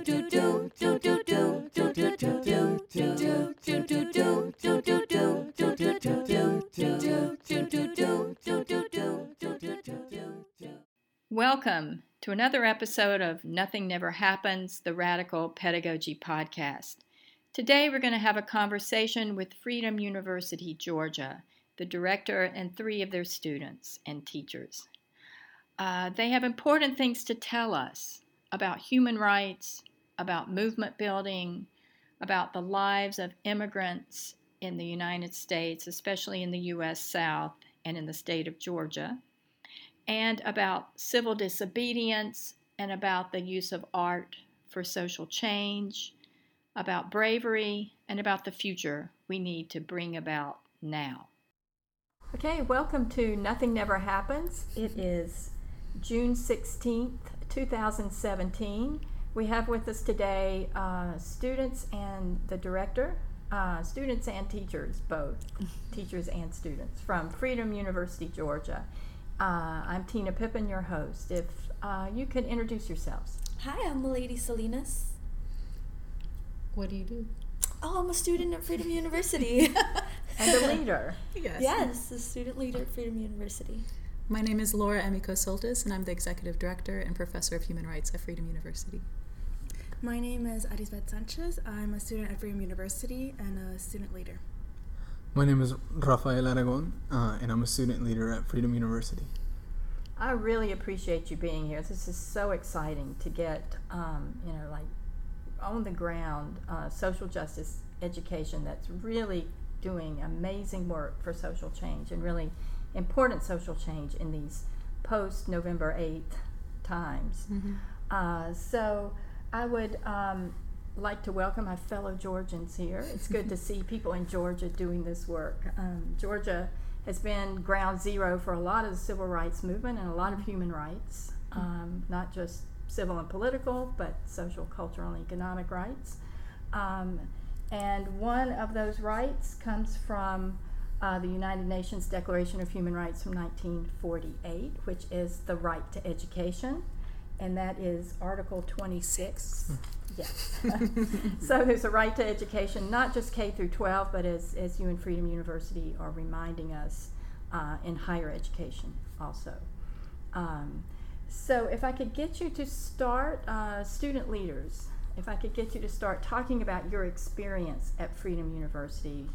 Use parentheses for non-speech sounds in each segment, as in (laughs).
Welcome to another episode of Nothing Never Happens, the Radical Pedagogy Podcast. Today we're going to have a conversation with Freedom University, Georgia, the director and three of their students and teachers. Uh, they have important things to tell us about human rights, about movement building, about the lives of immigrants in the United States, especially in the U.S. South and in the state of Georgia, and about civil disobedience and about the use of art for social change, about bravery, and about the future we need to bring about now. Okay, welcome to Nothing Never Happens. It is June 16th, 2017. We have with us today uh, students and the director, uh, students and teachers, both (laughs) teachers and students from Freedom University, Georgia. Uh, I'm Tina Pippin, your host. If uh, you could introduce yourselves. Hi, I'm Milady Salinas. What do you do? Oh, I'm a student at Freedom University. (laughs) and a (laughs) leader. yes. Yes, a student leader at Freedom University. My name is Laura Emiko Soltis, and I'm the Executive Director and Professor of Human Rights at Freedom University. My name is Arisbet Sanchez. I'm a student at Freedom University and a student leader. My name is Rafael Aragon, uh, and I'm a student leader at Freedom University. I really appreciate you being here. This is so exciting to get, um, you know, like on the ground uh, social justice education that's really doing amazing work for social change and really important social change in these post November 8th times. Mm-hmm. Uh, so I would um, like to welcome my fellow Georgians here. It's good to (laughs) see people in Georgia doing this work. Um, Georgia has been ground zero for a lot of the civil rights movement and a lot of human rights, um, not just civil and political, but social, cultural, and economic rights. Um, and one of those rights comes from uh, the United Nations Declaration of Human Rights from 1948, which is the right to education, and that is Article 26. Hmm. yes. (laughs) so there's a right to education, not just K through 12, but as, as you and Freedom University are reminding us uh, in higher education also. Um, so if I could get you to start, uh, student leaders, if I could get you to start talking about your experience at Freedom University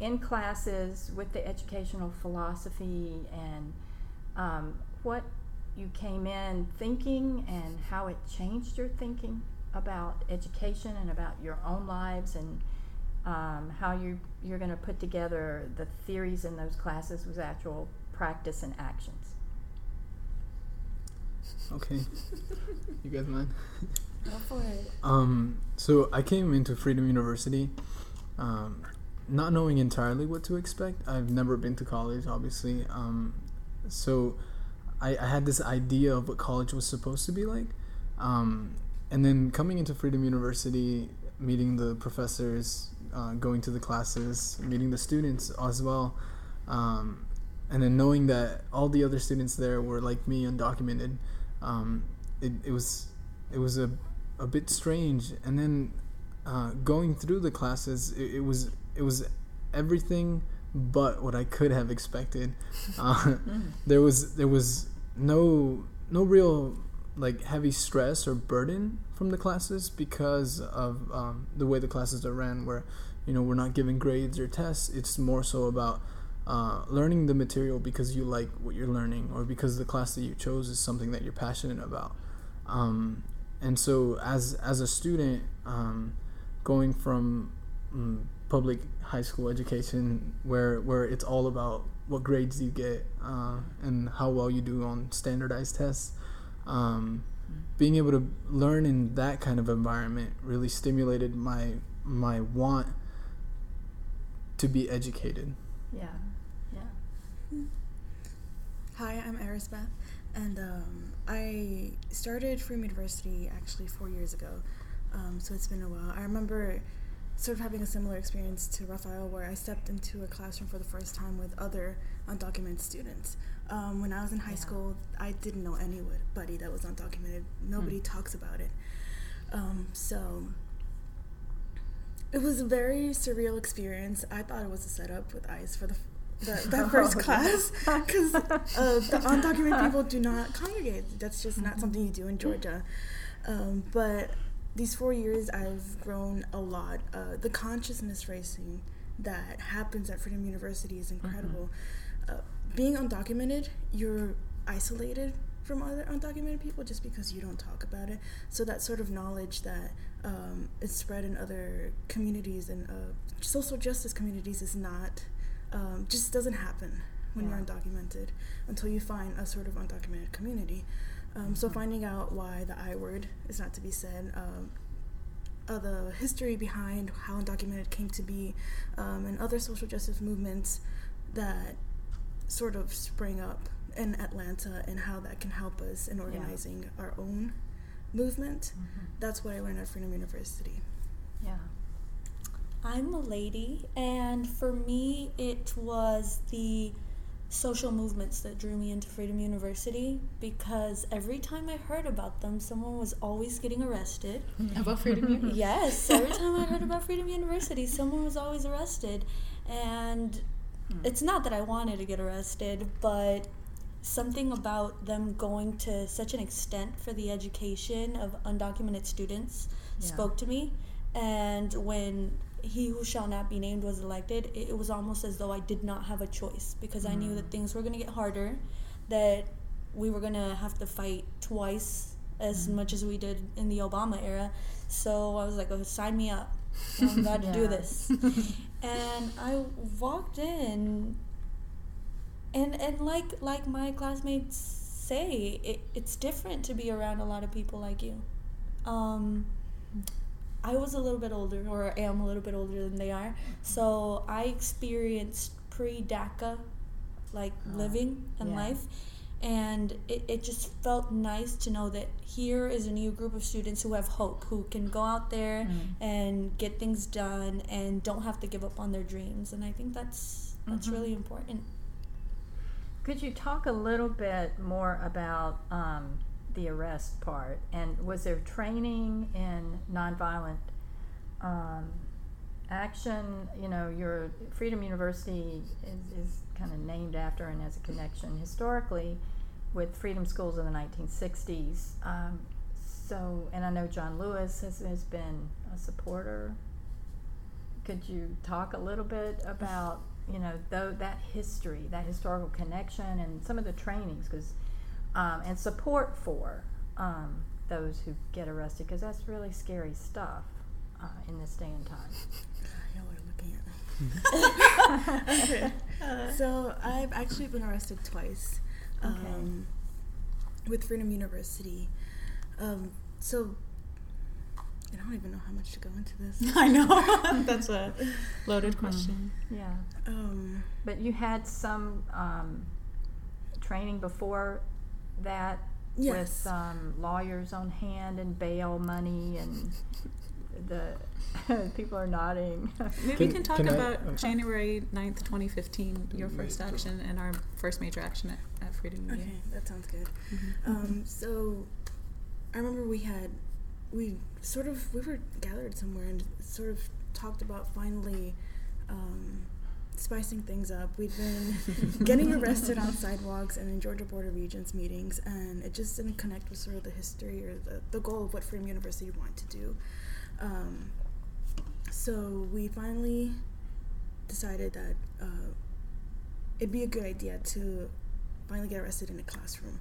in classes with the educational philosophy and um, what you came in thinking and how it changed your thinking about education and about your own lives and um, how you, you're going to put together the theories in those classes with actual practice and actions. Okay. (laughs) you guys mind? Go for it. Um, so I came into Freedom University um, not knowing entirely what to expect. I've never been to college, obviously. Um, so I, I, had this idea of what college was supposed to be like. Um, and then coming into Freedom University, meeting the professors, uh, going to the classes, meeting the students as well. Um, and then knowing that all the other students there were like me, undocumented, um, it, it was it was a, a bit strange. And then uh, going through the classes, it, it was it was everything but what I could have expected. (laughs) Uh, there was there was no no real like heavy stress or burden from the classes because of um, the way the classes are ran, where you know we're not giving grades or tests. It's more so about uh, learning the material because you like what you're learning or because the class that you chose is something that you're passionate about. Um, and so as as a student, um, going from um, public high school education where where it's all about what grades you get uh, and how well you do on standardized tests. Um, being able to learn in that kind of environment really stimulated my my want to be educated. Yeah, yeah. Hi, I'm Arisbeth, and um, I started Freedom University actually four years ago. Um, so it's been a while. I remember sort of having a similar experience to Rafael, where I stepped into a classroom for the first time with other undocumented students. Um, when I was in high yeah. school, I didn't know anybody that was undocumented. Nobody hmm. talks about it. Um, so it was a very surreal experience. I thought it was a setup with ICE for the the, (laughs) that first Oh, class (laughs) because uh, the undocumented people do not congregate. That's just not something you do in Georgia. Um, but these four years, I've grown a lot. Uh, the consciousness raising that happens at Freedom University is incredible. Uh, being undocumented, you're isolated from other undocumented people just because you don't talk about it. So that sort of knowledge that um, is spread in other communities and uh, social justice communities is not um, just doesn't happen when Yeah. you're undocumented until you find a sort of undocumented community. Um, so finding out why the I word is not to be said, um, uh, the history behind how undocumented came to be, um, and other social justice movements that sort of sprang up in Atlanta, and how that can help us in organizing our own movement. That's what I learned at Freedom University. Yeah. I'm Milady, and for me, it was the social movements that drew me into Freedom University because every time I heard about them, someone was always getting arrested. (laughs) About Freedom Uni? yes, every time I heard about Freedom University, someone was always arrested. And hmm. it's not that I wanted to get arrested, but something about them going to such an extent for the education of undocumented students Yeah. spoke to me. And when he who shall not be named was elected, it, it was almost as though I did not have a choice because I knew that things were going to get harder, that we were going to have to fight twice as much as we did in the Obama era. So I was like, oh, sign me up. (laughs) I'm about to do this. and I walked in and and like like my classmates say, it, it's different to be around a lot of people like you. Um, I was a little bit older, or am a little bit older than they are, so I experienced pre DACA, like Oh, living and yeah. life, and it, it just felt nice to know that here is a new group of students who have hope, who can go out there Mm. and get things done and don't have to give up on their dreams, and I think that's that's Mhm. really important. Could you talk a little bit more about um, the arrest part? And was there training in nonviolent um, action? You know, your Freedom University is, is kind of named after and has a connection historically with freedom schools in the 1960s. Um, so, and I know John Lewis has, has been a supporter. Could you talk a little bit about, you know, though that history, that historical connection, and some of the trainings, because, um, and support for um, those who get arrested, because that's really scary stuff uh, in this day and time. (laughs) Y'all are looking at me. okay. (laughs) (laughs) So I've actually been arrested twice Okay. um, with Freedom University. Um, so I don't even know how much to go into this. I know. That's a loaded question. Yeah, Um, but you had some um, training before that Yes. with um, lawyers on hand and bail money and the (laughs) people are nodding. Maybe Can- we can talk can I- about uh, January 9th, 2015, your first action and our first major action at, at Freedom Media. okay, that sounds good. Mhm. Um, so I remember we had we sort of we were gathered somewhere and sort of talked about finally um, spicing things up. We'd been (laughs) getting arrested on sidewalks and in Georgia Board of Regents meetings, and it just didn't connect with sort of the history or the, the goal of what Freedom University wanted to do. Um, so we finally decided that uh, it'd be a good idea to finally get arrested in a classroom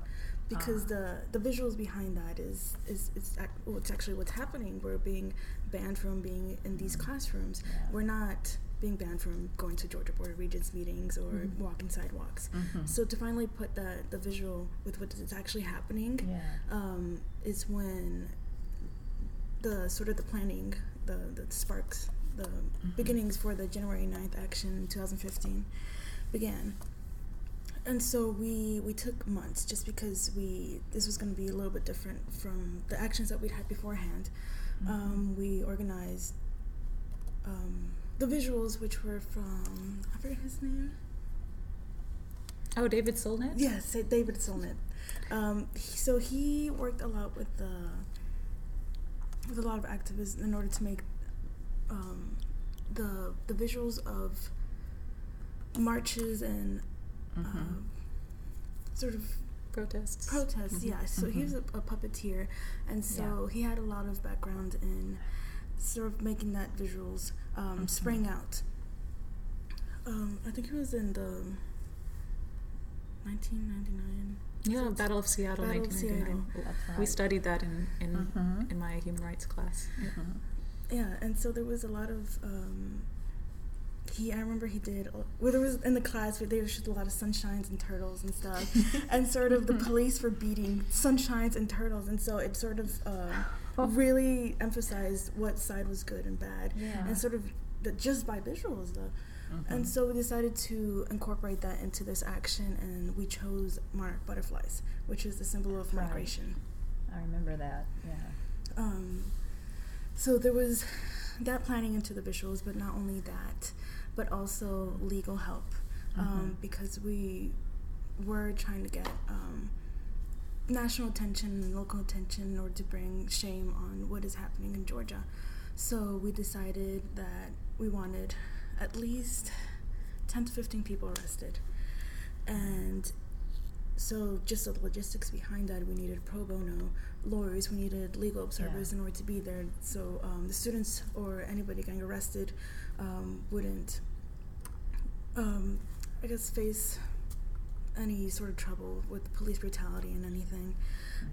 because Ah. the the visuals behind that is is it's, ac- well, it's actually what's happening. We're being banned from being in these classrooms. Yeah. We're not being banned from going to Georgia Board of Regents meetings or Mhm. walking sidewalks. Mhm. So to finally put the the visual with what is actually happening yeah. um, is when the sort of the planning, the, the sparks, the beginnings for the January 9th action in 2015 began. And so we we took months just because we this was going to be a little bit different from the actions that we'd had beforehand. Um, we organized um, the visuals, which were from I forget his name. Oh, David Solnit? Yes, uh, David Solnit. Um, so he worked a lot with the with a lot of activists in order to make um, the the visuals of marches and Mm-hmm. um, sort of Protests. protests. Mm-hmm. Yeah, so he was a, a puppeteer, and so he had a lot of background in sort of making that visuals um, Mm-hmm. spring out. Um, I think it was in the 1999. yeah, Battle of Seattle, Battle of 1999. That's right. We studied that in in, Mhm. in my human rights class. Yeah. Mhm. Yeah, and so there was a lot of. Um, he, I remember he did. Well, there was in the class where they showed a lot of sunshines and turtles and stuff, (laughs) and sort of the police were beating sunshines and turtles, and so it sort of uh, really emphasized what side was good and bad, Yeah. and sort of the, just by visuals though. Mhm. And so we decided to incorporate that into this action, and we chose monarch butterflies, which is the symbol of Right. migration. I remember that. Yeah. Um, so there was that planning into the visuals, but not only that, but also legal help, um, Mhm. because we were trying to get um, national attention and local attention in order to bring shame on what is happening in Georgia. So we decided that we wanted at least 10 to 15 people arrested. And so just the logistics behind that, we needed pro bono lawyers, we needed legal observers Yeah. in order to be there. So um, the students or anybody getting arrested um, wouldn't, um, I guess, face any sort of trouble with police brutality and anything.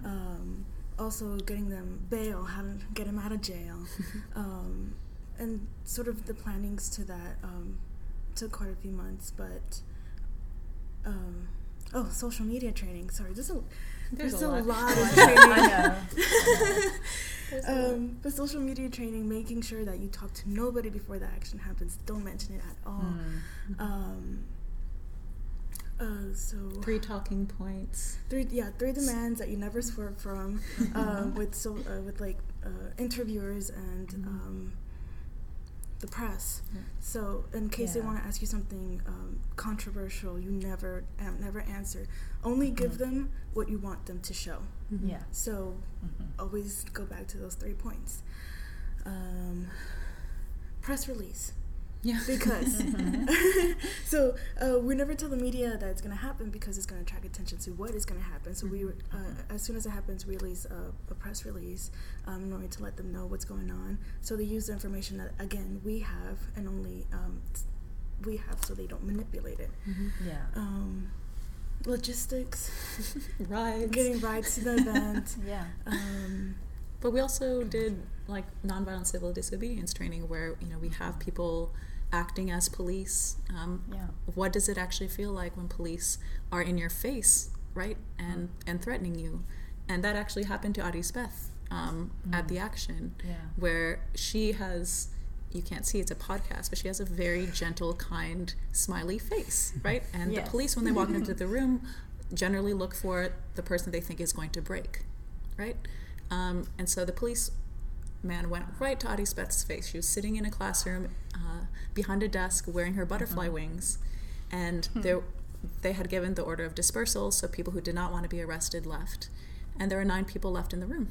Um, also, getting them bail, how to get them out of jail, (laughs) um, and sort of the plannings to that um, took quite a few months. But um, oh, social media training. Sorry, there's a There's there's, a a, lot. lot. of I training. know. I know. There's a lot. (laughs) Um, but social media training, making sure that you talk to nobody before the action happens. Don't mention it at all. Mm. Um, uh, so Three talking points. three yeah three demands that you never swerve from (laughs) um, with so uh, with like uh, interviewers and Mhm. um, the press Yeah. so in case they want to ask you something um, controversial you never uh, never answer only give Mhm. them what you want them to show Mhm. Yeah. so Mhm. always go back to those three points um, press release Yeah. because Mhm. (laughs) so uh, we never tell the media that it's going to happen because it's going to attract attention to what is going to happen so we Mhm. uh, as soon as it happens we release a, a press release um, in order to let them know what's going on so they use the information that again we have and only um, we have so they don't manipulate it Mhm. Yeah. um, logistics (laughs) Rides. getting rides to the (laughs) event Yeah. um, But we also did like nonviolent civil disobedience training where, you know, we have people acting as police. Um, Yeah. What does it actually feel like when police are in your face, right? And and threatening you. And that actually happened to Arisbeth um, at Mm. the action Yeah. where she has you can't see it's a podcast, but she has a very gentle, kind, smiley face, right? (laughs) And Yes. the police, when they walk into (laughs) the room, generally look for the person they think is going to break, right? Um, and so the police man went right to Arisbeth's face. She was sitting in a classroom uh, behind a desk wearing her butterfly wings, and there, they had given the order of dispersal, so people who did not want to be arrested left. And there were nine people left in the room.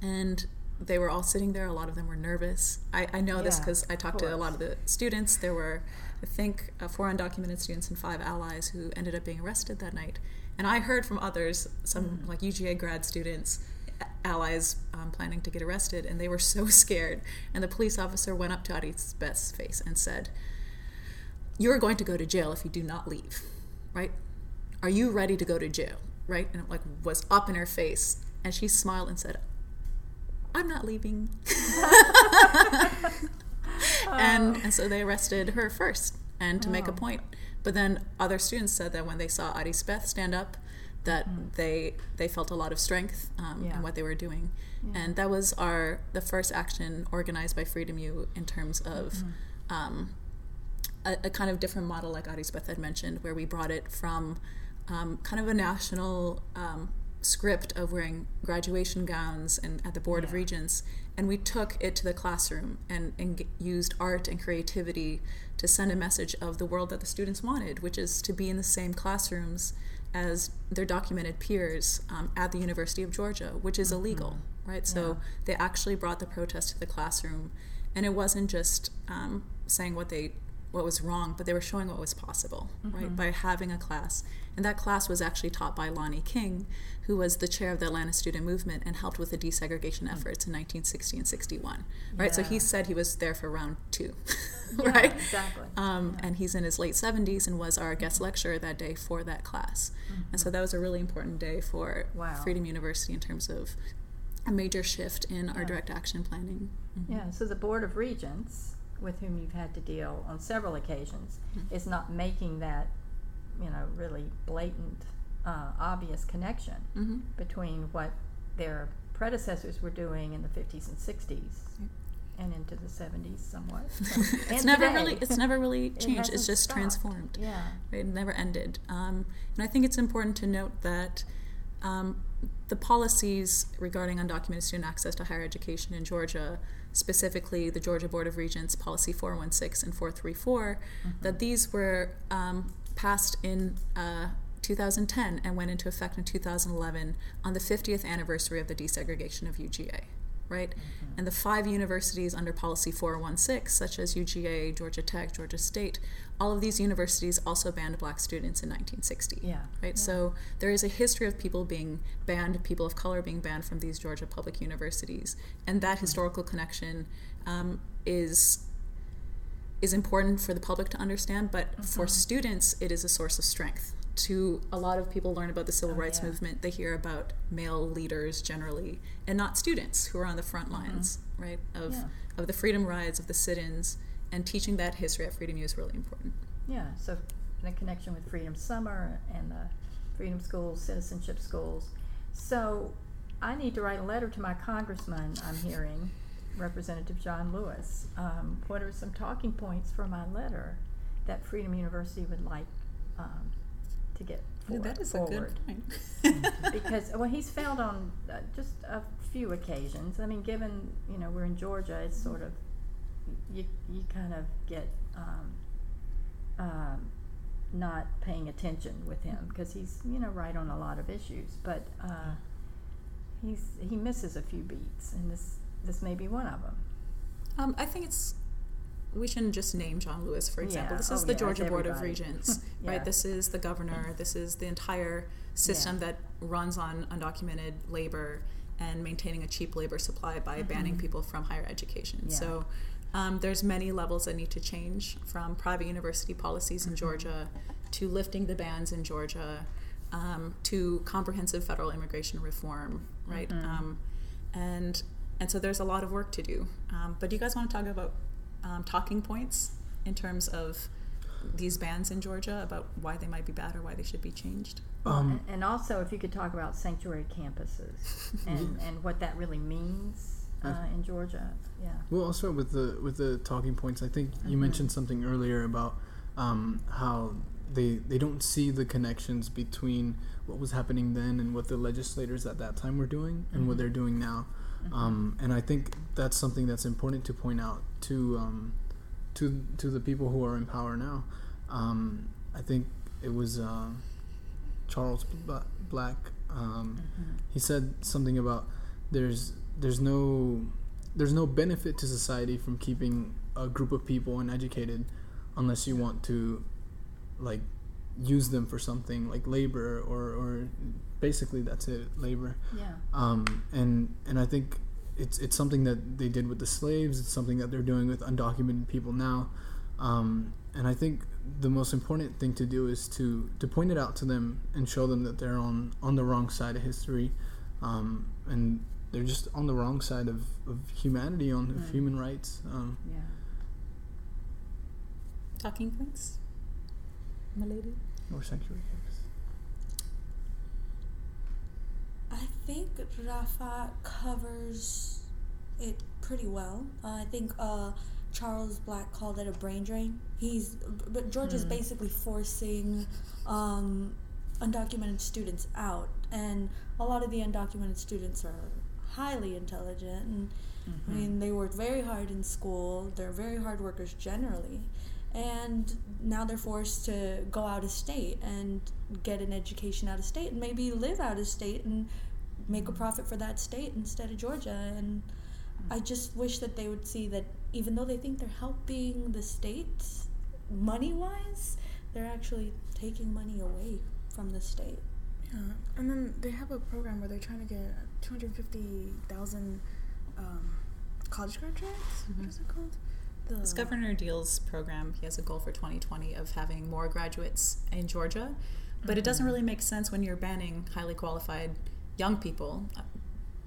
And they were all sitting there. A lot of them were nervous. I, I know this because I talked to a lot of the students. There were, I think, uh, four undocumented students and five allies who ended up being arrested that night. And I heard from others, some Mm. like UGA grad students, allies um, planning to get arrested, and they were so (laughs) scared. And the police officer went up to Arisbeth's face and said, You're going to go to jail if you do not leave, right? Are you ready to go to jail, right? And it like was up in her face, and she smiled and said, I'm not leaving. (laughs) and, and so they arrested her first and to make a Oh. point. But then other students said that when they saw Arisbeth stand up, that they they felt a lot of strength um, Yeah. in what they were doing, and that was our the first action organized by Freedom U in terms of um, a, a kind of different model, like Arisbeth had mentioned, where we brought it from um, kind of a national um, script of wearing graduation gowns and at the Board of Regents, and we took it to the classroom and, and used art and creativity to send a message of the world that the students wanted, which is to be in the same classrooms as their documented peers um, at the University of Georgia, which is illegal, right? So Yeah. they actually brought the protest to the classroom, and it wasn't just um, saying what they what was wrong, but they were showing what was possible, right? By having a class, and that class was actually taught by Lonnie King, who was the chair of the Atlanta Student Movement and helped with the desegregation efforts in 1960 and 61, right? So he said he was there for round two, (laughs) Yeah, right? exactly. Um, And he's in his late 70s and was our guest lecturer that day for that class. And so that was a really important day for Wow. Freedom University in terms of a major shift in our direct action planning. Mhm. Yeah, so the Board of Regents, with whom you've had to deal on several occasions, is not making that, you know, really blatant, uh, obvious connection Mhm. between what their predecessors were doing in the 50s and 60s and into the 70s somewhat. (laughs) So- it's never today. really it's never really changed. hasn't it's just stopped. transformed. Yeah. It never ended. Um, and I think it's important to note that um, the policies regarding undocumented student access to higher education in Georgia, specifically the Georgia Board of Regents Policy 416 and 434, that these were um, passed in uh, 2010 and went into effect in 2011 on the 50th anniversary of the desegregation of UGA. Right? And the five universities under Policy 416, such as UGA, Georgia Tech, Georgia State, all of these universities also banned black students in 1960 Yeah. right? So there is a history of people being banned, people of color being banned from these Georgia public universities, and that historical connection um, is is important for the public to understand. But uh-huh. for students, it is a source of strength. To a lot of people, learn about the civil Oh, rights yeah. movement. They hear about male leaders generally, and not students who are on the front uh-huh. lines, right? Of Yeah. of the freedom rides, of the sit-ins, and teaching that history at Freedom U is really important. Yeah, so in connection with Freedom Summer and the Freedom Schools, Citizenship Schools. So I need to write a letter to my congressman, I'm hearing, Representative John Lewis. Um, what are some talking points for my letter that Freedom University would like um, to get for, that is forward? a good point. (laughs) because well he's failed on uh, just a few occasions i mean given you know we're in georgia it's sort of you you kind of get um, um, not paying attention with him because he's you know right on a lot of issues but uh, he's he misses a few beats and this this may be one of them Um, I think it's we shouldn't just name John Lewis, for example. Yeah. This Oh, is the yeah, Georgia Board of. Regents, (laughs) Yeah. right? This is the governor. This is the entire system that runs on undocumented labor and maintaining a cheap labor supply by banning Mhm. people from higher education. So um, there's many levels that need to change, from private university policies in Mhm. Georgia to lifting the bans in Georgia um, to comprehensive federal immigration reform, right? Mhm. Um, and and so there's a lot of work to do. Um, but do you guys want to talk about um, talking points in terms of these bans in Georgia about why they might be bad or why they should be changed? Um, and, and also if you could talk about sanctuary campuses (laughs) and, and what that really means uh, in georgia yeah Well, I'll start with the with the talking points. I think you Mhm. mentioned something earlier about um, how they they don't see the connections between what was happening then and what the legislators at that time were doing and what Mhm. they're doing now. Mhm. Um, and I think that's something that's important to point out to um, to to the people who are in power now. Um, I think it was uh, Charles Bla- Black. Um, Mhm. he said something about there's there's no there's no benefit to society from keeping a group of people uneducated unless you want to like use them for something like labor or or basically that's it labor yeah um, and and I think it's it's something that they did with the slaves. It's something that they're doing with undocumented people now, um, and I think the most important thing to do is to to point it out to them and show them that they're on on the wrong side of history, um, and they're just on the wrong side of, of humanity, on of Mm. human rights. Um, yeah Talking points, Milady. or sanctuary I think Rafa covers it pretty well. Uh, I think uh, Charles Black called it a brain drain. He's but George is Hmm. basically forcing um, undocumented students out, and a lot of the undocumented students are highly intelligent and I Mhm. mean, they work very hard in school. They're very hard workers generally. And now they're forced to go out of state and get an education out of state and maybe live out of state and make a profit for that state instead of Georgia. And I just wish that they would see that even though they think they're helping the state money wise, they're actually taking money away from the state. Yeah, and then they have a program where they're trying to get 250,000 um, college graduates. What is it called? This Governor Deal's program, he has a goal for 2020 of having more graduates in Georgia, but it doesn't really make sense when you're banning highly qualified young people.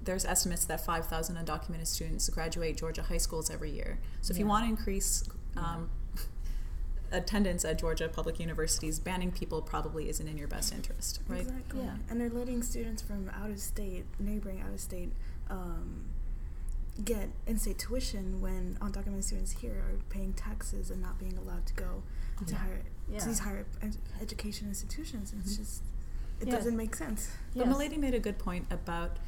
There's estimates that 5,000 undocumented students graduate Georgia high schools every year. So if you want to increase um, (laughs) attendance at Georgia public universities, banning people probably isn't in your best interest, right? Exactly. Yeah. And they're letting students from out of state, neighboring out of state, um, get in-state tuition when undocumented students here are paying taxes and not being allowed to go to Yeah. higher Yeah. to these higher ed- education institutions. It's just it Yes. doesn't make sense. But Yes. Milady made a good point about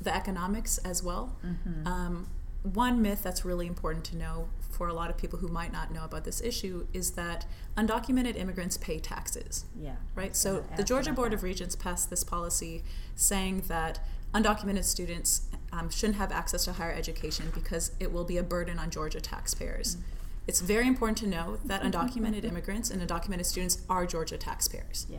the economics as well. Mhm. Um, one myth that's really important to know for a lot of people who might not know about this issue is that undocumented immigrants pay taxes, yeah. right? So the Georgia Board of. Regents passed this policy saying that undocumented students um, shouldn't have access to higher education because it will be a burden on Georgia taxpayers. Mm. It's very important to know that undocumented immigrants and undocumented students are Georgia taxpayers Yeah.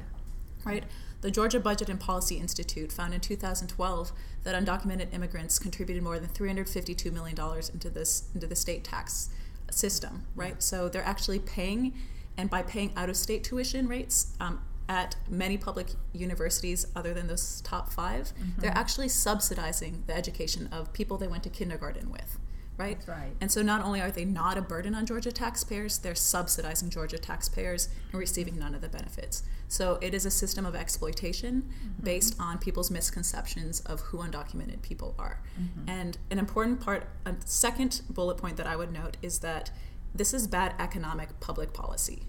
right? The Georgia Budget and Policy Institute found in 2012 that undocumented immigrants contributed more than 352 million dollars into this into the state tax system, right? So they're actually paying, and by paying out-of-state tuition rates um, at many public universities, other than those top 5 they they're actually subsidizing the education of people they went to kindergarten with, right? That's right. And so not only are they not a burden on Georgia taxpayers, they're subsidizing Georgia taxpayers and receiving none of the benefits. So it is a system of exploitation mm-hmm. based on people's misconceptions of who undocumented people are. Mm-hmm. And an important part, a second bullet point that I would note is that this is bad economic public policy.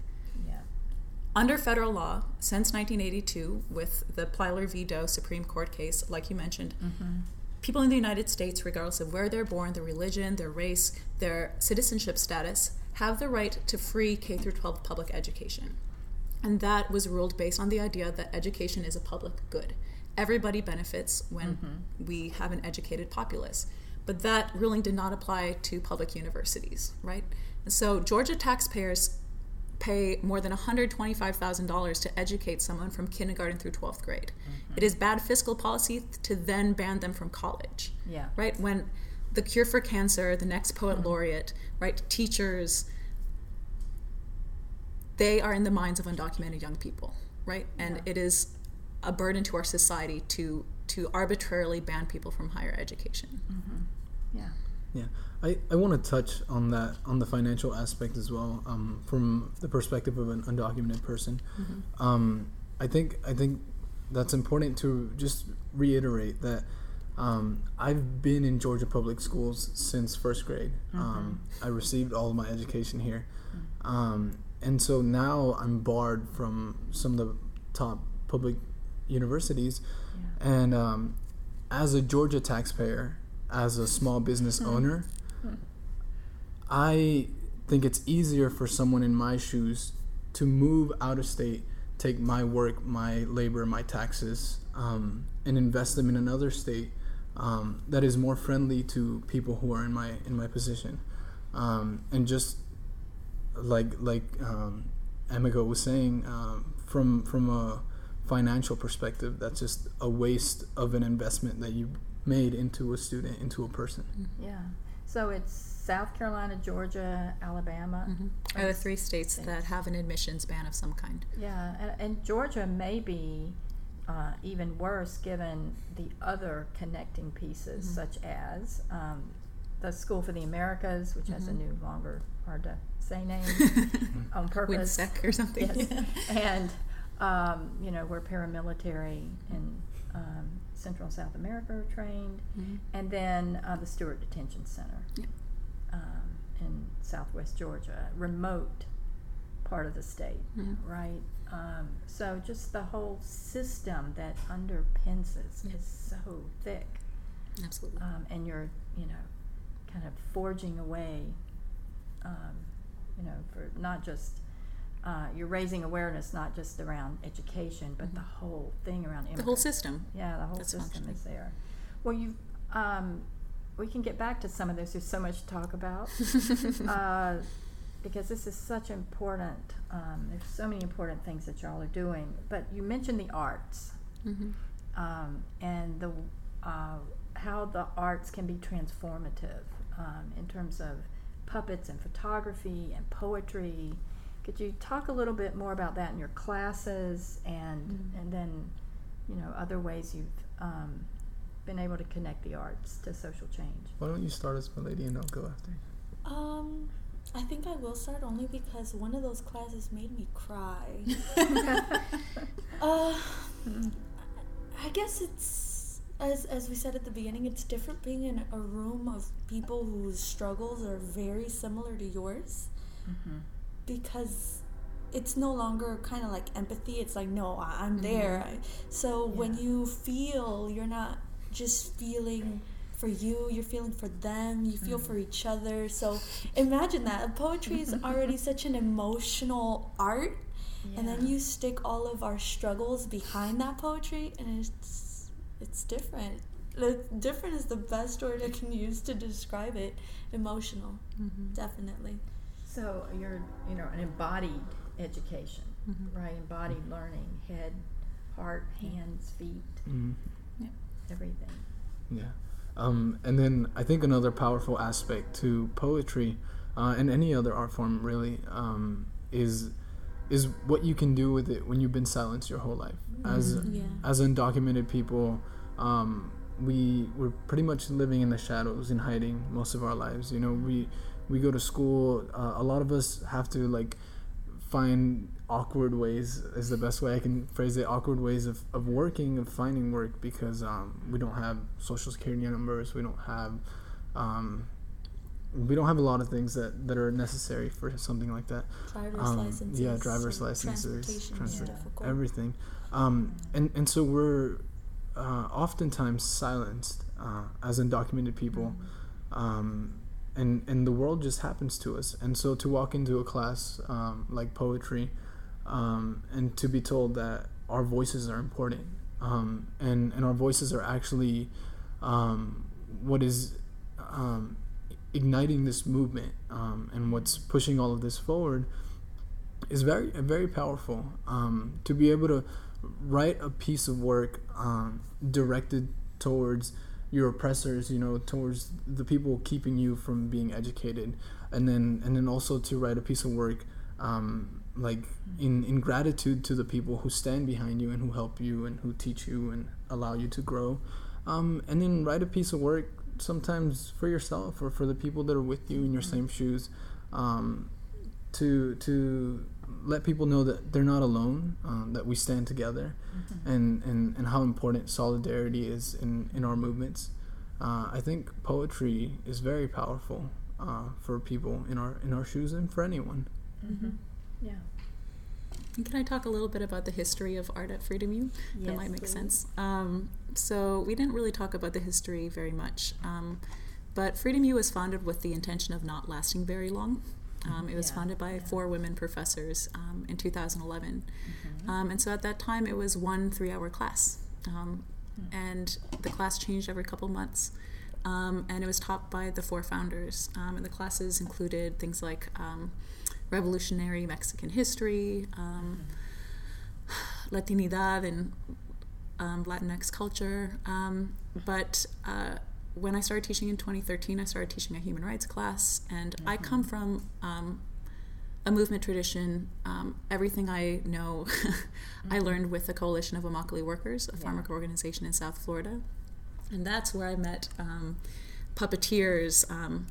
Under federal law, since 1982, with the Plyler v. Doe Supreme Court case, like you mentioned, mm-hmm. people in the United States, regardless of where they're born, their religion, their race, their citizenship status, have the right to free K 12 public education. And that was ruled based on the idea that education is a public good. Everybody benefits when mm-hmm. we have an educated populace. But that ruling did not apply to public universities, right? And so Georgia taxpayers pay more than $125,000 to educate someone from kindergarten through 12th grade. Mm-hmm. It is bad fiscal policy to then ban them from college. Yeah. Right? When the cure for cancer, the next poet mm-hmm. laureate, right, teachers, they are in the minds of undocumented young people, right? And Yeah. it is a burden to our society to to arbitrarily ban people from higher education. Mm-hmm. Yeah. Yeah, I, I want to touch on that on the financial aspect as well, um, from the perspective of an undocumented person. Um, I think I think that's important to just reiterate that um, I've been in Georgia public schools since first grade. Um, I received all of my education here, um, and so now I'm barred from some of the top public universities. And um, as a Georgia taxpayer, as a small business owner, I think it's easier for someone in my shoes to move out of state, take my work, my labor, my taxes, um, and invest them in another state um, that is more friendly to people who are in my in my position, um, and just like like um, was saying, um, from from a financial perspective, that's just a waste of an investment that you made into a student, into a person. Yeah. So it's South Carolina, Georgia, Alabama. Are the three states that have an admissions ban of some kind? Yeah, and, and Georgia may be uh, even worse given the other connecting pieces, such as um, the School for the Americas, which has a new, longer, hard to say name (laughs) on purpose. WHINSEC or something. Yes. (laughs) and, um, you know, we're paramilitary and um, Central and South America are trained. Mhm. And then uh, the Stewart Detention Center Yeah. um, in southwest Georgia, remote part of the state, Mhm. right? Um, so just the whole system that underpins this Yeah. is so thick, Absolutely. um, and you're, you know, kind of forging away, um, you know, for not just. Uh, you're raising awareness not just around education, but the whole thing around the whole system. Yeah, the whole That's system functioning. is there. Well, you, um, we can get back to some of this. There's so much to talk about (laughs) uh, because this is such important. Um, there's so many important things that y'all are doing. But you mentioned the arts Mhm. um, and the uh, how the arts can be transformative um, in terms of puppets and photography and poetry. Could you talk a little bit more about that in your classes and Mhm. and then you know other ways you've um, been able to connect the arts to social change? Why don't you start us, Milady, and I'll go after. you. Um, I think I will start only because one of those classes made me cry. (laughs) uh, I guess it's as as we said at the beginning, it's different being in a room of people whose struggles are very similar to yours mm-hmm. Because it's no longer kind of like empathy. It's like no, I'm there. I, so when you feel, you're not just feeling for you. You're feeling for them. You feel for each other. So imagine that. Poetry is already (laughs) such an emotional art, and then you stick all of our struggles behind that poetry, and it's it's different. Different is the best word I can use to describe it. Emotional, Mhm. definitely. So you're, you know, an embodied education, Mhm. right? Embodied learning, head, heart, hands, feet, Mm, everything. yeah. Um, and then I think another powerful aspect to poetry uh, and any other art form really um, is is what you can do with it when you've been silenced your whole life. As Yeah. as undocumented people, um, we we're pretty much living in the shadows and hiding most of our lives. You know, we we go to school. Uh, a lot of us have to like find awkward ways is the best way I can phrase it. Awkward ways of, of working of finding work because um, we don't have social security numbers. We don't have um, we don't have a lot of things that, that are necessary for something like that. Driver's Um, licenses. yeah, driver's licenses, Transportation transport- everything. Um, and, and so we're uh, oftentimes silenced uh, as undocumented people. Um, and, and the world just happens to us. And so to walk into a class um, like poetry um, and to be told that our voices are important um, and, and our voices are actually um, what is um, igniting this movement um, and what's pushing all of this forward is very very powerful to be able to write a piece of work directed towards your oppressors you know towards the people keeping you from being educated. And then and then also to write a piece of work um, like in, in gratitude to the people who stand behind you and who help you and who teach you and allow you to grow. Um, and then write a piece of work sometimes for yourself or for the people that are with you in your same shoes um, to to let people know that they're not alone um, that we stand together and, and, and how important solidarity is in, in our movements uh, I think poetry is very powerful uh, for people in our in our shoes and for anyone Mm-hmm. Yeah. And Can I talk a little bit about the history of art at Freedom U? that might make please. sense. Um, so we didn't really talk about the history very much, um, but Freedom U was founded with the intention of not lasting very long. Um, it was Yeah, founded by yeah. four women professors um, in 2011, Mm-hmm. um, and so at that time it was one three-hour class, um, Hmm. and the class changed every couple months. Um, and it was taught by the four founders. Um, and the classes included things like um, revolutionary Mexican history, um, (sighs) Latinidad, and um, Latinx culture. Um, but uh, when I started teaching in 2013, I started teaching a human rights class, and I come from um, a movement tradition. Um, everything I know, (laughs) I learned with the Coalition of Immokalee Workers, a farm worker organization in South Florida. And that's where I met um, puppeteers, um,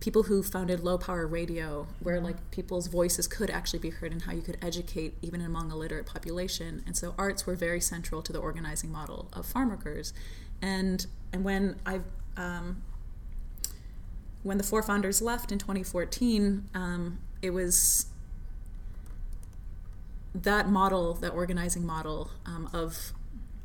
people who founded low power radio, where like people's voices could actually be heard and how you could educate even among a literate population. And so arts were very central to the organizing model of farm workers. And and when I um, when the four founders left in 2014, um, it was that model, that organizing model um, of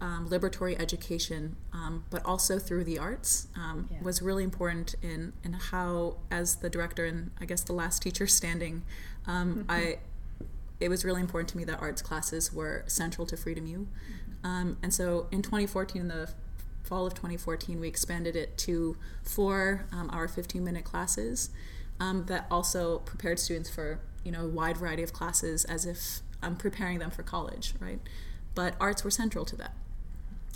um, liberatory education, um, but also through the arts, um, Yeah. was really important in, in how, as the director and I guess the last teacher standing, um, I it was really important to me that arts classes were central to Freedom U. Um, and so in 2014, the fall of 2014, we expanded it to four um, hour 15 minute classes um, that also prepared students for you know a wide variety of classes as if I'm preparing them for college, right? But arts were central to that.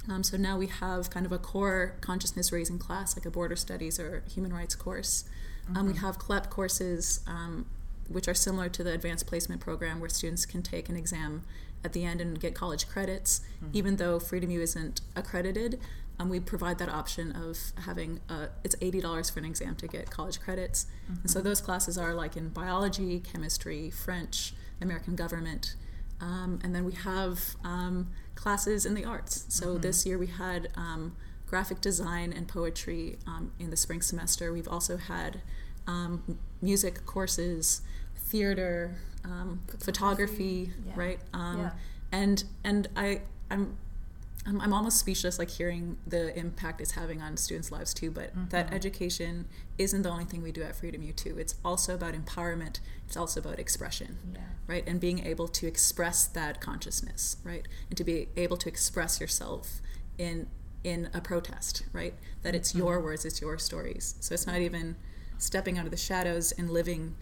Um, so now we have kind of a core consciousness raising class, like a border studies or human rights course. Um, we have CLEP courses, um, which are similar to the advanced placement program, where students can take an exam at the end and get college credits. Even though Freedom U isn't accredited, um, we provide that option of having uh, it's eighty dollars for an exam to get college credits. And so those classes are like in biology, chemistry, French, American government, um, and then we have um, classes in the arts. So this year we had um, graphic design and poetry um, in the spring semester. We've also had um, music courses, theater, um, photography, Yeah. right? Um, Yeah. And and I I'm I'm, I'm almost speechless like hearing the impact it's having on students' lives too but mm-hmm. that education isn't the only thing we do at freedom u too. It's also about empowerment. It's also about expression Yeah. right? And being able to express that consciousness right? And to be able to express yourself in in a protest right? That it's mm-hmm. your words it's your stories. So it's not even stepping out of the shadows and living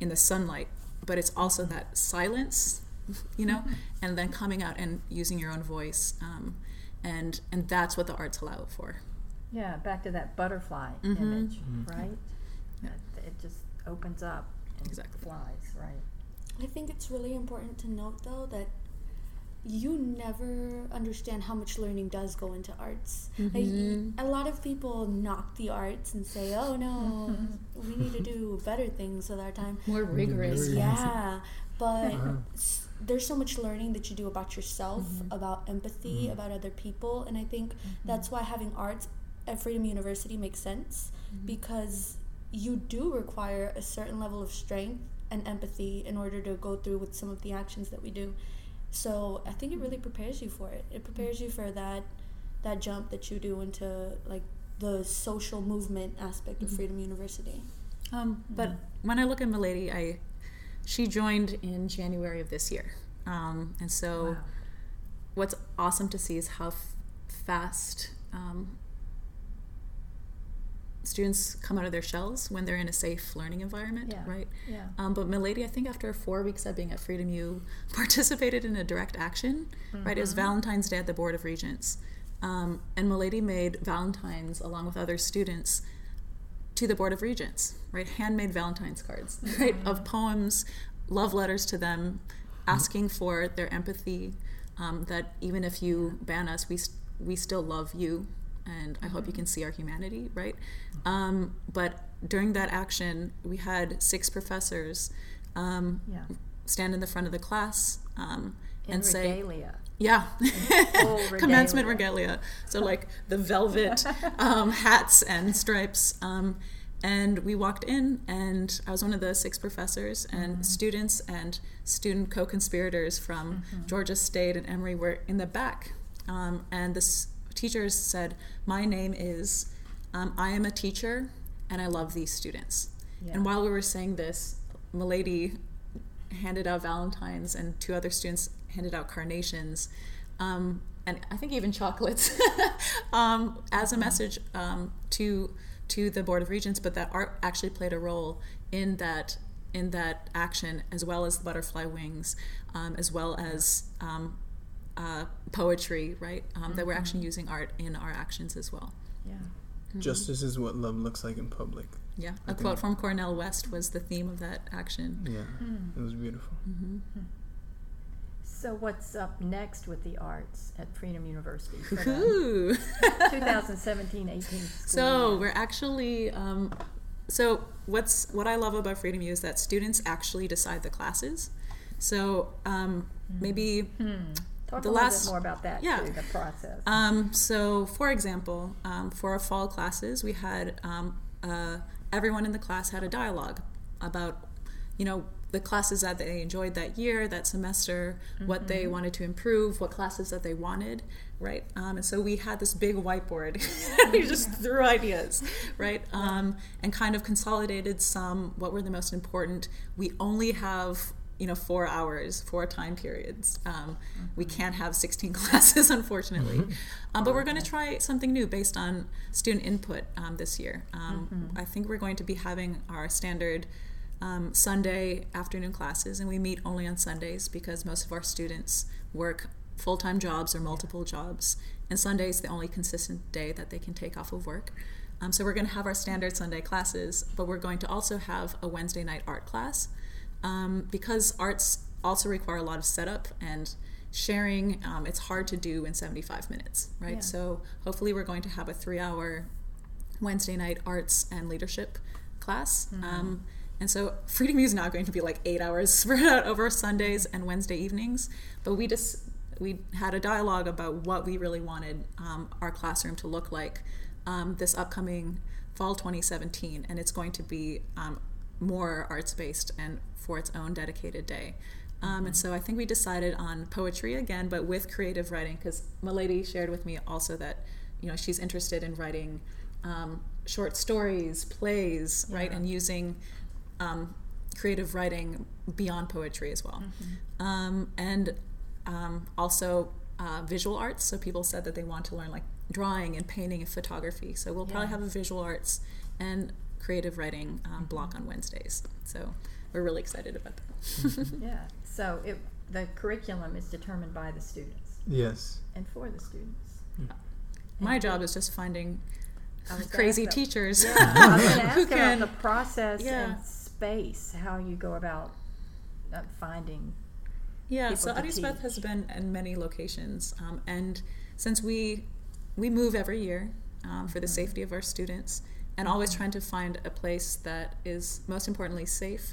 in the sunlight but it's also that silence you know and then coming out and using your own voice um, and and that's what the arts allow for Yeah, back to that butterfly Mhm. image, Mhm. right? Yeah. It just opens up and Exactly. flies, right? I think it's really important to note though that you never understand how much learning does go into arts. Like, Mhm. a lot of people knock the arts and say, "Oh no, we need to do better things with our time." more rigorous Yeah, but Uh-huh. There's so much learning that you do about yourself, mm-hmm. about empathy, Mhm. about other people, and I think mm-hmm. that's why having arts at Freedom University makes sense mm-hmm. because you do require a certain level of strength and empathy in order to go through with some of the actions that we do. So I think it really prepares you for it. It prepares you for that that jump that you do into like the social movement aspect of Freedom University. Um, but when I look at Milady, I she joined in January of this year, um, and so Wow. what's awesome to see is how f- fast um, students come out of their shells when they're in a safe learning environment, Yeah. right? Yeah. Um, but Milady, I think after four weeks of being at Freedom U, (laughs) participated in a direct action. Right, it was Valentine's Day at the Board of Regents, um, and Milady made Valentines along with other students to the Board of Regents. Right, handmade Valentine's cards, right, of poems, love letters to them, asking for their empathy. Um, that even if you ban us, we st- we still love you, and I hope you can see our humanity, right? Um, but during that action, we had six professors um, Yeah. stand in the front of the class um, and say, regalia. Yeah, (laughs) commencement regalia. So (laughs) like the velvet um, hats and stripes. Um, and we walked in, and I was one of the six professors, and students and student co-conspirators from Georgia State and Emory were in the back. Um, and the teachers said, "My name is, um, I am a teacher, and I love these students." Yeah. And while we were saying this, Milady handed out Valentines, and two other students handed out carnations, um, and I think even chocolates, (laughs) um, as a message um, to to the Board of Regents. But that art actually played a role in that in that action, as well as the butterfly wings, um, as well as um, uh, poetry, right? Um, That we're actually using art in our actions as well. Yeah. Justice is what love looks like in public. Yeah, I a quote from Cornel West was the theme of that action. Yeah, it was beautiful. So what's up next with the arts at Freedom University the Ooh. 2017-18 school So we're actually um, so what's what I love about Freedom U is that students actually decide the classes. So um, maybe Hmm. Talk the a little last- bit more about that yeah. too, the process. um, so for example, um, for our fall classes, we had um, uh, everyone in the class had a dialogue about you know the classes that they enjoyed that year, that semester, what they wanted to improve, what classes that they wanted, right? Um, and so we had this big whiteboard. (laughs) we just threw ideas, right? Um, and kind of consolidated some. What were the most important? We only have you know four hours, four time periods. Um, We can't have 16 (laughs) classes, unfortunately. Um, but we're going to try something new based on student input um, this year. Um, I think we're going to be having our standard um, Sunday afternoon classes, and we meet only on Sundays because most of our students work full time jobs or multiple jobs, and Sunday is the only consistent day that they can take off of work. Um, so we're going to have our standard Sunday classes, but we're going to also have a Wednesday night art class um, because arts also require a lot of setup and sharing. Um, it's hard to do in 75 minutes, right? Yeah. So hopefully we're going to have a three hour Wednesday night arts and leadership class. Um, and so Freedom U is not going to be like eight hours (laughs) spread out over Sundays and Wednesday evenings, but we just we had a dialogue about what we really wanted um, our classroom to look like um, this upcoming fall 2017, and it's going to be um, more arts based and for its own dedicated day. Um, and so I think we decided on poetry again, but with creative writing, because Milady shared with me also that you know she's interested in writing um, short stories, plays, right, and using um, creative writing beyond poetry as well, um, and um, also uh, visual arts. So people said that they want to learn like drawing and painting and photography. So we'll probably have a visual arts and creative writing um, block on Wednesdays. So we're really excited about that. (laughs) Yeah. So it, the curriculum is determined by the students Yes. and for the students. My job is just finding I was gonna crazy teachers Yeah, I was going (laughs) who can about the process Yeah. and space, how you go about uh, finding. Yeah, so to Arisbeth has been in many locations, um, and since we we move every year um, for the Mm-hmm. safety of our students, and always trying to find a place that is most importantly safe,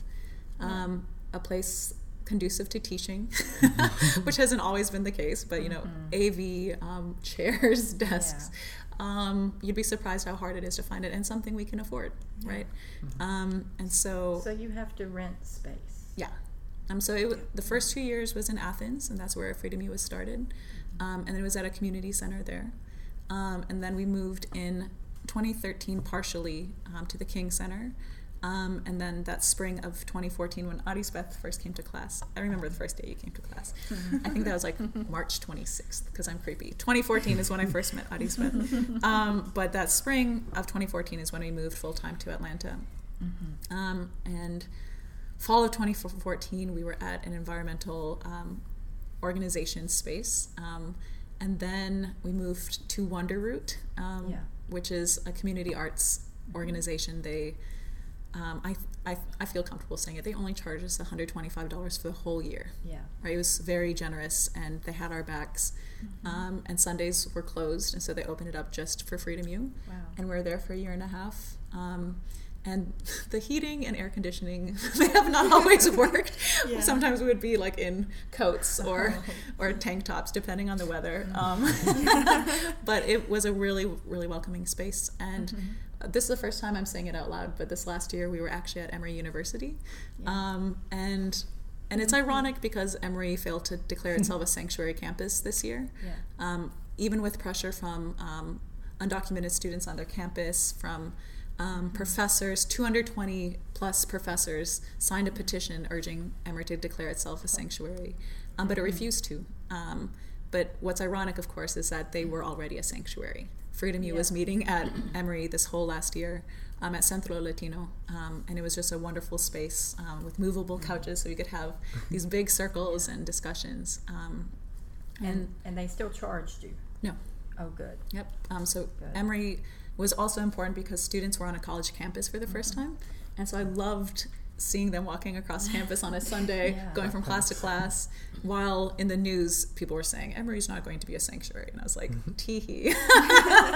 um, a place conducive to teaching, (laughs) which hasn't always been the case, but you know, Mm-hmm. AV um, (laughs) chairs, desks. Um, you'd be surprised how hard it is to find it, and something we can afford, right? Um, and so So you have to rent space. yeah. Um, so it, wa- the first two years was in Athens, and that's where Freedom U was started. Um, and then it was at a community center there. Um, and then we moved in 2013 partially um, to the King Center. Um, and then that spring of 2014, when Arisbeth first came to class, I remember the first day you came to class. I think that was like (laughs) March 26th, because I'm creepy. 2014 is when I first met Arisbeth. (laughs) Um, but that spring of 2014 is when we moved full time to Atlanta. Um, and fall of 2014, we were at an environmental um, organization space. Um, and then we moved to WonderRoot, um, Yeah. which is a community arts organization. They, um, I, I, I feel comfortable saying it, they only charged us $125 for the whole year. Yeah. Right? It was very generous, and they had our backs. Um, and Sundays were closed, and so they opened it up just for Freedom U Wow. and we were there for a year and a half. Um, and (laughs) the heating and air conditioning (laughs) they have not (laughs) always worked. Yeah. Sometimes we would be like in coats or or tank tops, depending on the weather. Um, but it was a really really welcoming space. And this is the first time I'm saying it out loud. But this last year we were actually at Emory University, um, and and it's ironic because Emory failed to declare (laughs) itself a sanctuary campus this year Yeah. um, even with pressure from um, undocumented students on their campus, from um, professors, 220 plus professors signed a petition urging Emory to declare itself a sanctuary, um, but it refused to. Um, but what's ironic, of course, is that they were already a sanctuary. Freedom U was meeting at Emory this whole last year um, at Centro Latino, um, and it was just a wonderful space um, with movable couches, so we could have these (laughs) big circles and discussions. Um, And and they still charged you. no, Oh, good. Yep. Um, so Good. Emory was also important because students were on a college campus for the first Mm-hmm. time, and so I loved seeing them walking across (laughs) campus on a Sunday, Yeah. going from class to class, while in the news people were saying Emory's not going to be a sanctuary, and I was like, tee hee. (laughs)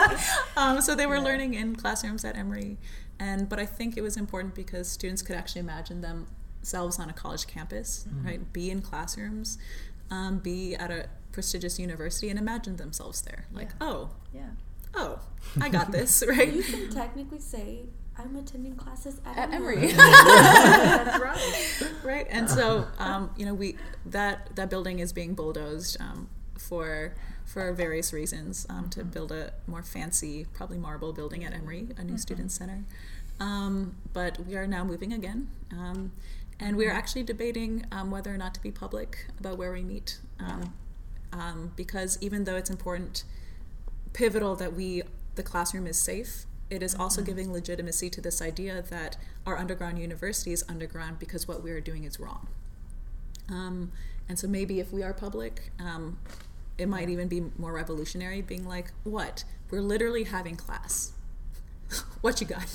(laughs) um, so they were Yeah. learning in classrooms at Emory, and but I think it was important because students could actually imagine themselves on a college campus, right? Be in classrooms, um, be at a prestigious university, and imagine themselves there. Like, Yeah. oh, Yeah. oh, I got this, right? You can technically say I'm attending classes at, At Emory." (laughs) Right. (laughs) right? And so, um, you know, we that that building is being bulldozed um, for for various reasons um, to build a more fancy, probably marble building at Emory, a new student center. Um, but we are now moving again, um, And we are actually debating um, whether or not to be public about where we meet. Um, um, because even though it's important, pivotal that we, the classroom is safe, it is also giving legitimacy to this idea that our underground university is underground because what we are doing is wrong. Um, and so maybe if we are public, um, it might even be more revolutionary, being like, what? We're literally having class. (laughs) what you got?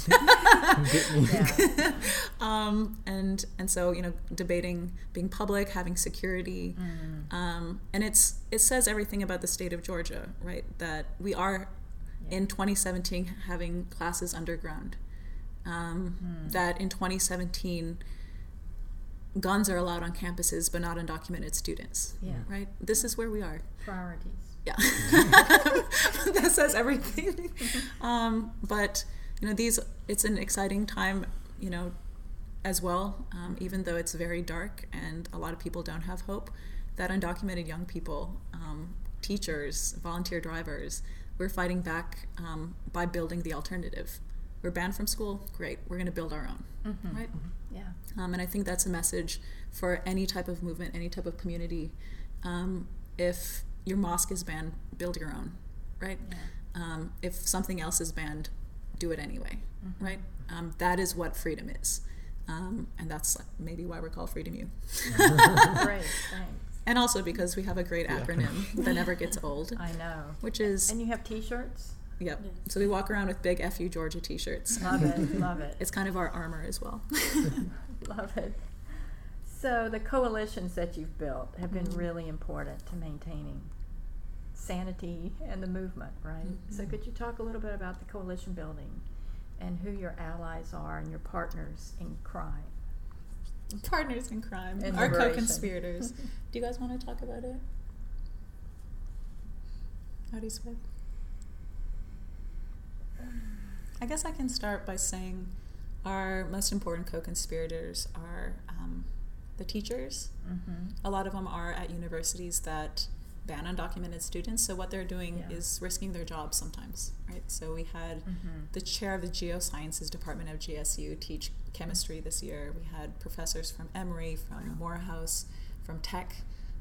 Yeah. (laughs) (laughs) um, and and so you know, debating being public, having security, um, and it's it says everything about the state of Georgia, right? That we are in 2017 having classes underground. Um, That in 2017 guns are allowed on campuses but not undocumented students. Yeah. Right? This is where we are. Priorities. Yeah. (laughs) (laughs) that says everything. (laughs) um, but, you know, these, it's an exciting time, you know, as well, um, even though it's very dark and a lot of people don't have hope, that undocumented young people, um, teachers, volunteer drivers, we're fighting back um, by building the alternative. We're banned from school, great, we're going to build our own, right? Yeah. Um, and I think that's a message for any type of movement, any type of community. Um, if your mosque is banned, build your own, right? Um, if something else is banned, do it anyway, right? Um, that is what freedom is. Um, and that's maybe why we're called Freedom U. Great. (laughs) Thanks. And also because we have a great Yeah. acronym that never gets old, (laughs) I know. which is, And you have T-shirts. yep. So we walk around with big FU Georgia t shirts. Love it. (laughs) Love it. It's kind of our armor as well. (laughs) Love it. So the coalitions that you've built have been Mhm. really important to maintaining sanity and the movement, right? So Mhm. could you talk a little bit about the coalition building and who your allies are and your partners in crime? Partners in crime, And our co-conspirators. (laughs) Do you guys want to talk about it? How do you speak? I guess I can start by saying our most important co-conspirators are um, the teachers. Mm-hmm. A lot of them are at universities that ban undocumented students. So what they're doing Yeah. is risking their jobs sometimes, right? So we had Mm-hmm. the chair of the geosciences department of GSU teach chemistry this year. We had professors from Emory, from Morehouse, from Tech,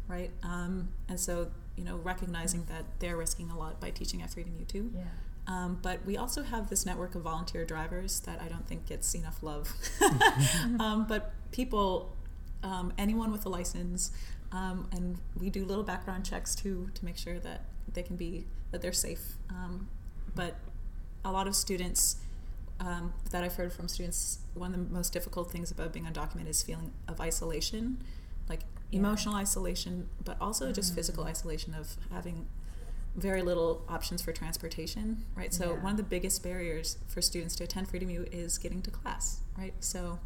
right? Um, and so, you know, recognizing that they're risking a lot by teaching at Freedom U too. Yeah. Um, but we also have this network of volunteer drivers that I don't think gets enough love. (laughs) (laughs) um, but people, um, anyone with a license, um, and we do little background checks too to make sure that they can be that they're safe. Um, but a lot of students um, that I've heard from students, one of the most difficult things about being undocumented is feeling of isolation, like Yeah. emotional isolation, but also just Mm. physical isolation of having very little options for transportation, right? So Yeah. one of the biggest barriers for students to attend Freedom U is getting to class, right? So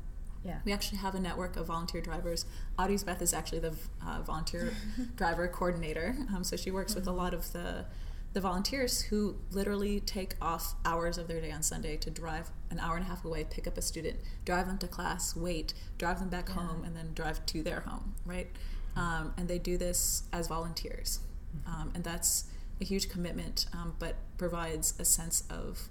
Yeah. we actually have a network of volunteer drivers. Arisbeth is actually the uh, volunteer (laughs) driver coordinator, um, so she works with a lot of the the volunteers who literally take off hours of their day on Sunday to drive an hour and a half away, pick up a student, drive them to class, wait, drive them back Yeah. home, and then drive to their home, right? Um, and they do this as volunteers, um, and that's a huge commitment, um, but provides a sense of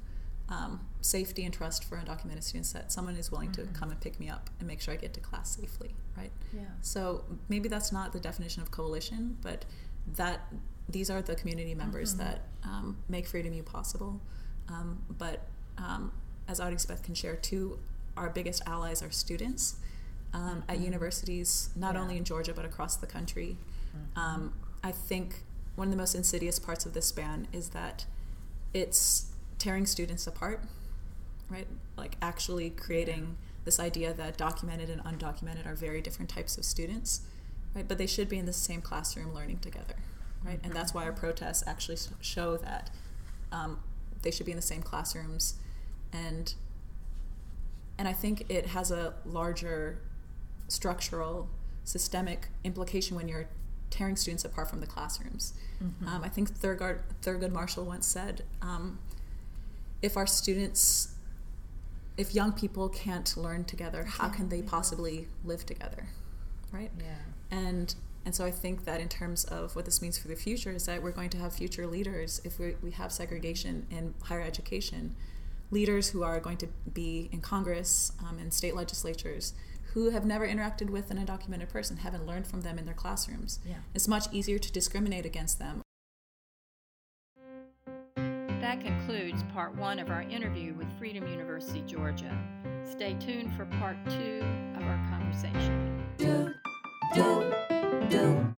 um, safety and trust for undocumented students that someone is willing to Mhm. come and pick me up and make sure I get to class safely, right? Yeah. So maybe that's not the definition of coalition, but that these are the community members Mhm. that um, make Freedom U possible. Um, but um, as Audie Beth can share two our biggest allies are students um, at Mhm. universities, not Yeah. only in Georgia but across the country. Um, I think one of the most insidious parts of this ban is that it's tearing students apart, right? Like actually creating this idea that documented and undocumented are very different types of students, right? But they should be in the same classroom learning together, right? And that's why our protests actually show that um, they should be in the same classrooms, and and I think it has a larger structural, systemic implication when you're tearing students apart from the classrooms. Mhm. Um, I think Thurgood, Thurgood Marshall once said, um, if our students, if young people can't learn together, how can they possibly live together, right? Yeah. And and so I think that in terms of what this means for the future is that we're going to have future leaders if we, we have segregation in higher education, leaders who are going to be in Congress um, and state legislatures who have never interacted with an undocumented person, haven't learned from them in their classrooms. Yeah. It's much easier to discriminate against them that concludes part one of our interview with Freedom University Georgia. Stay tuned for part two of our conversation. Do, do, do,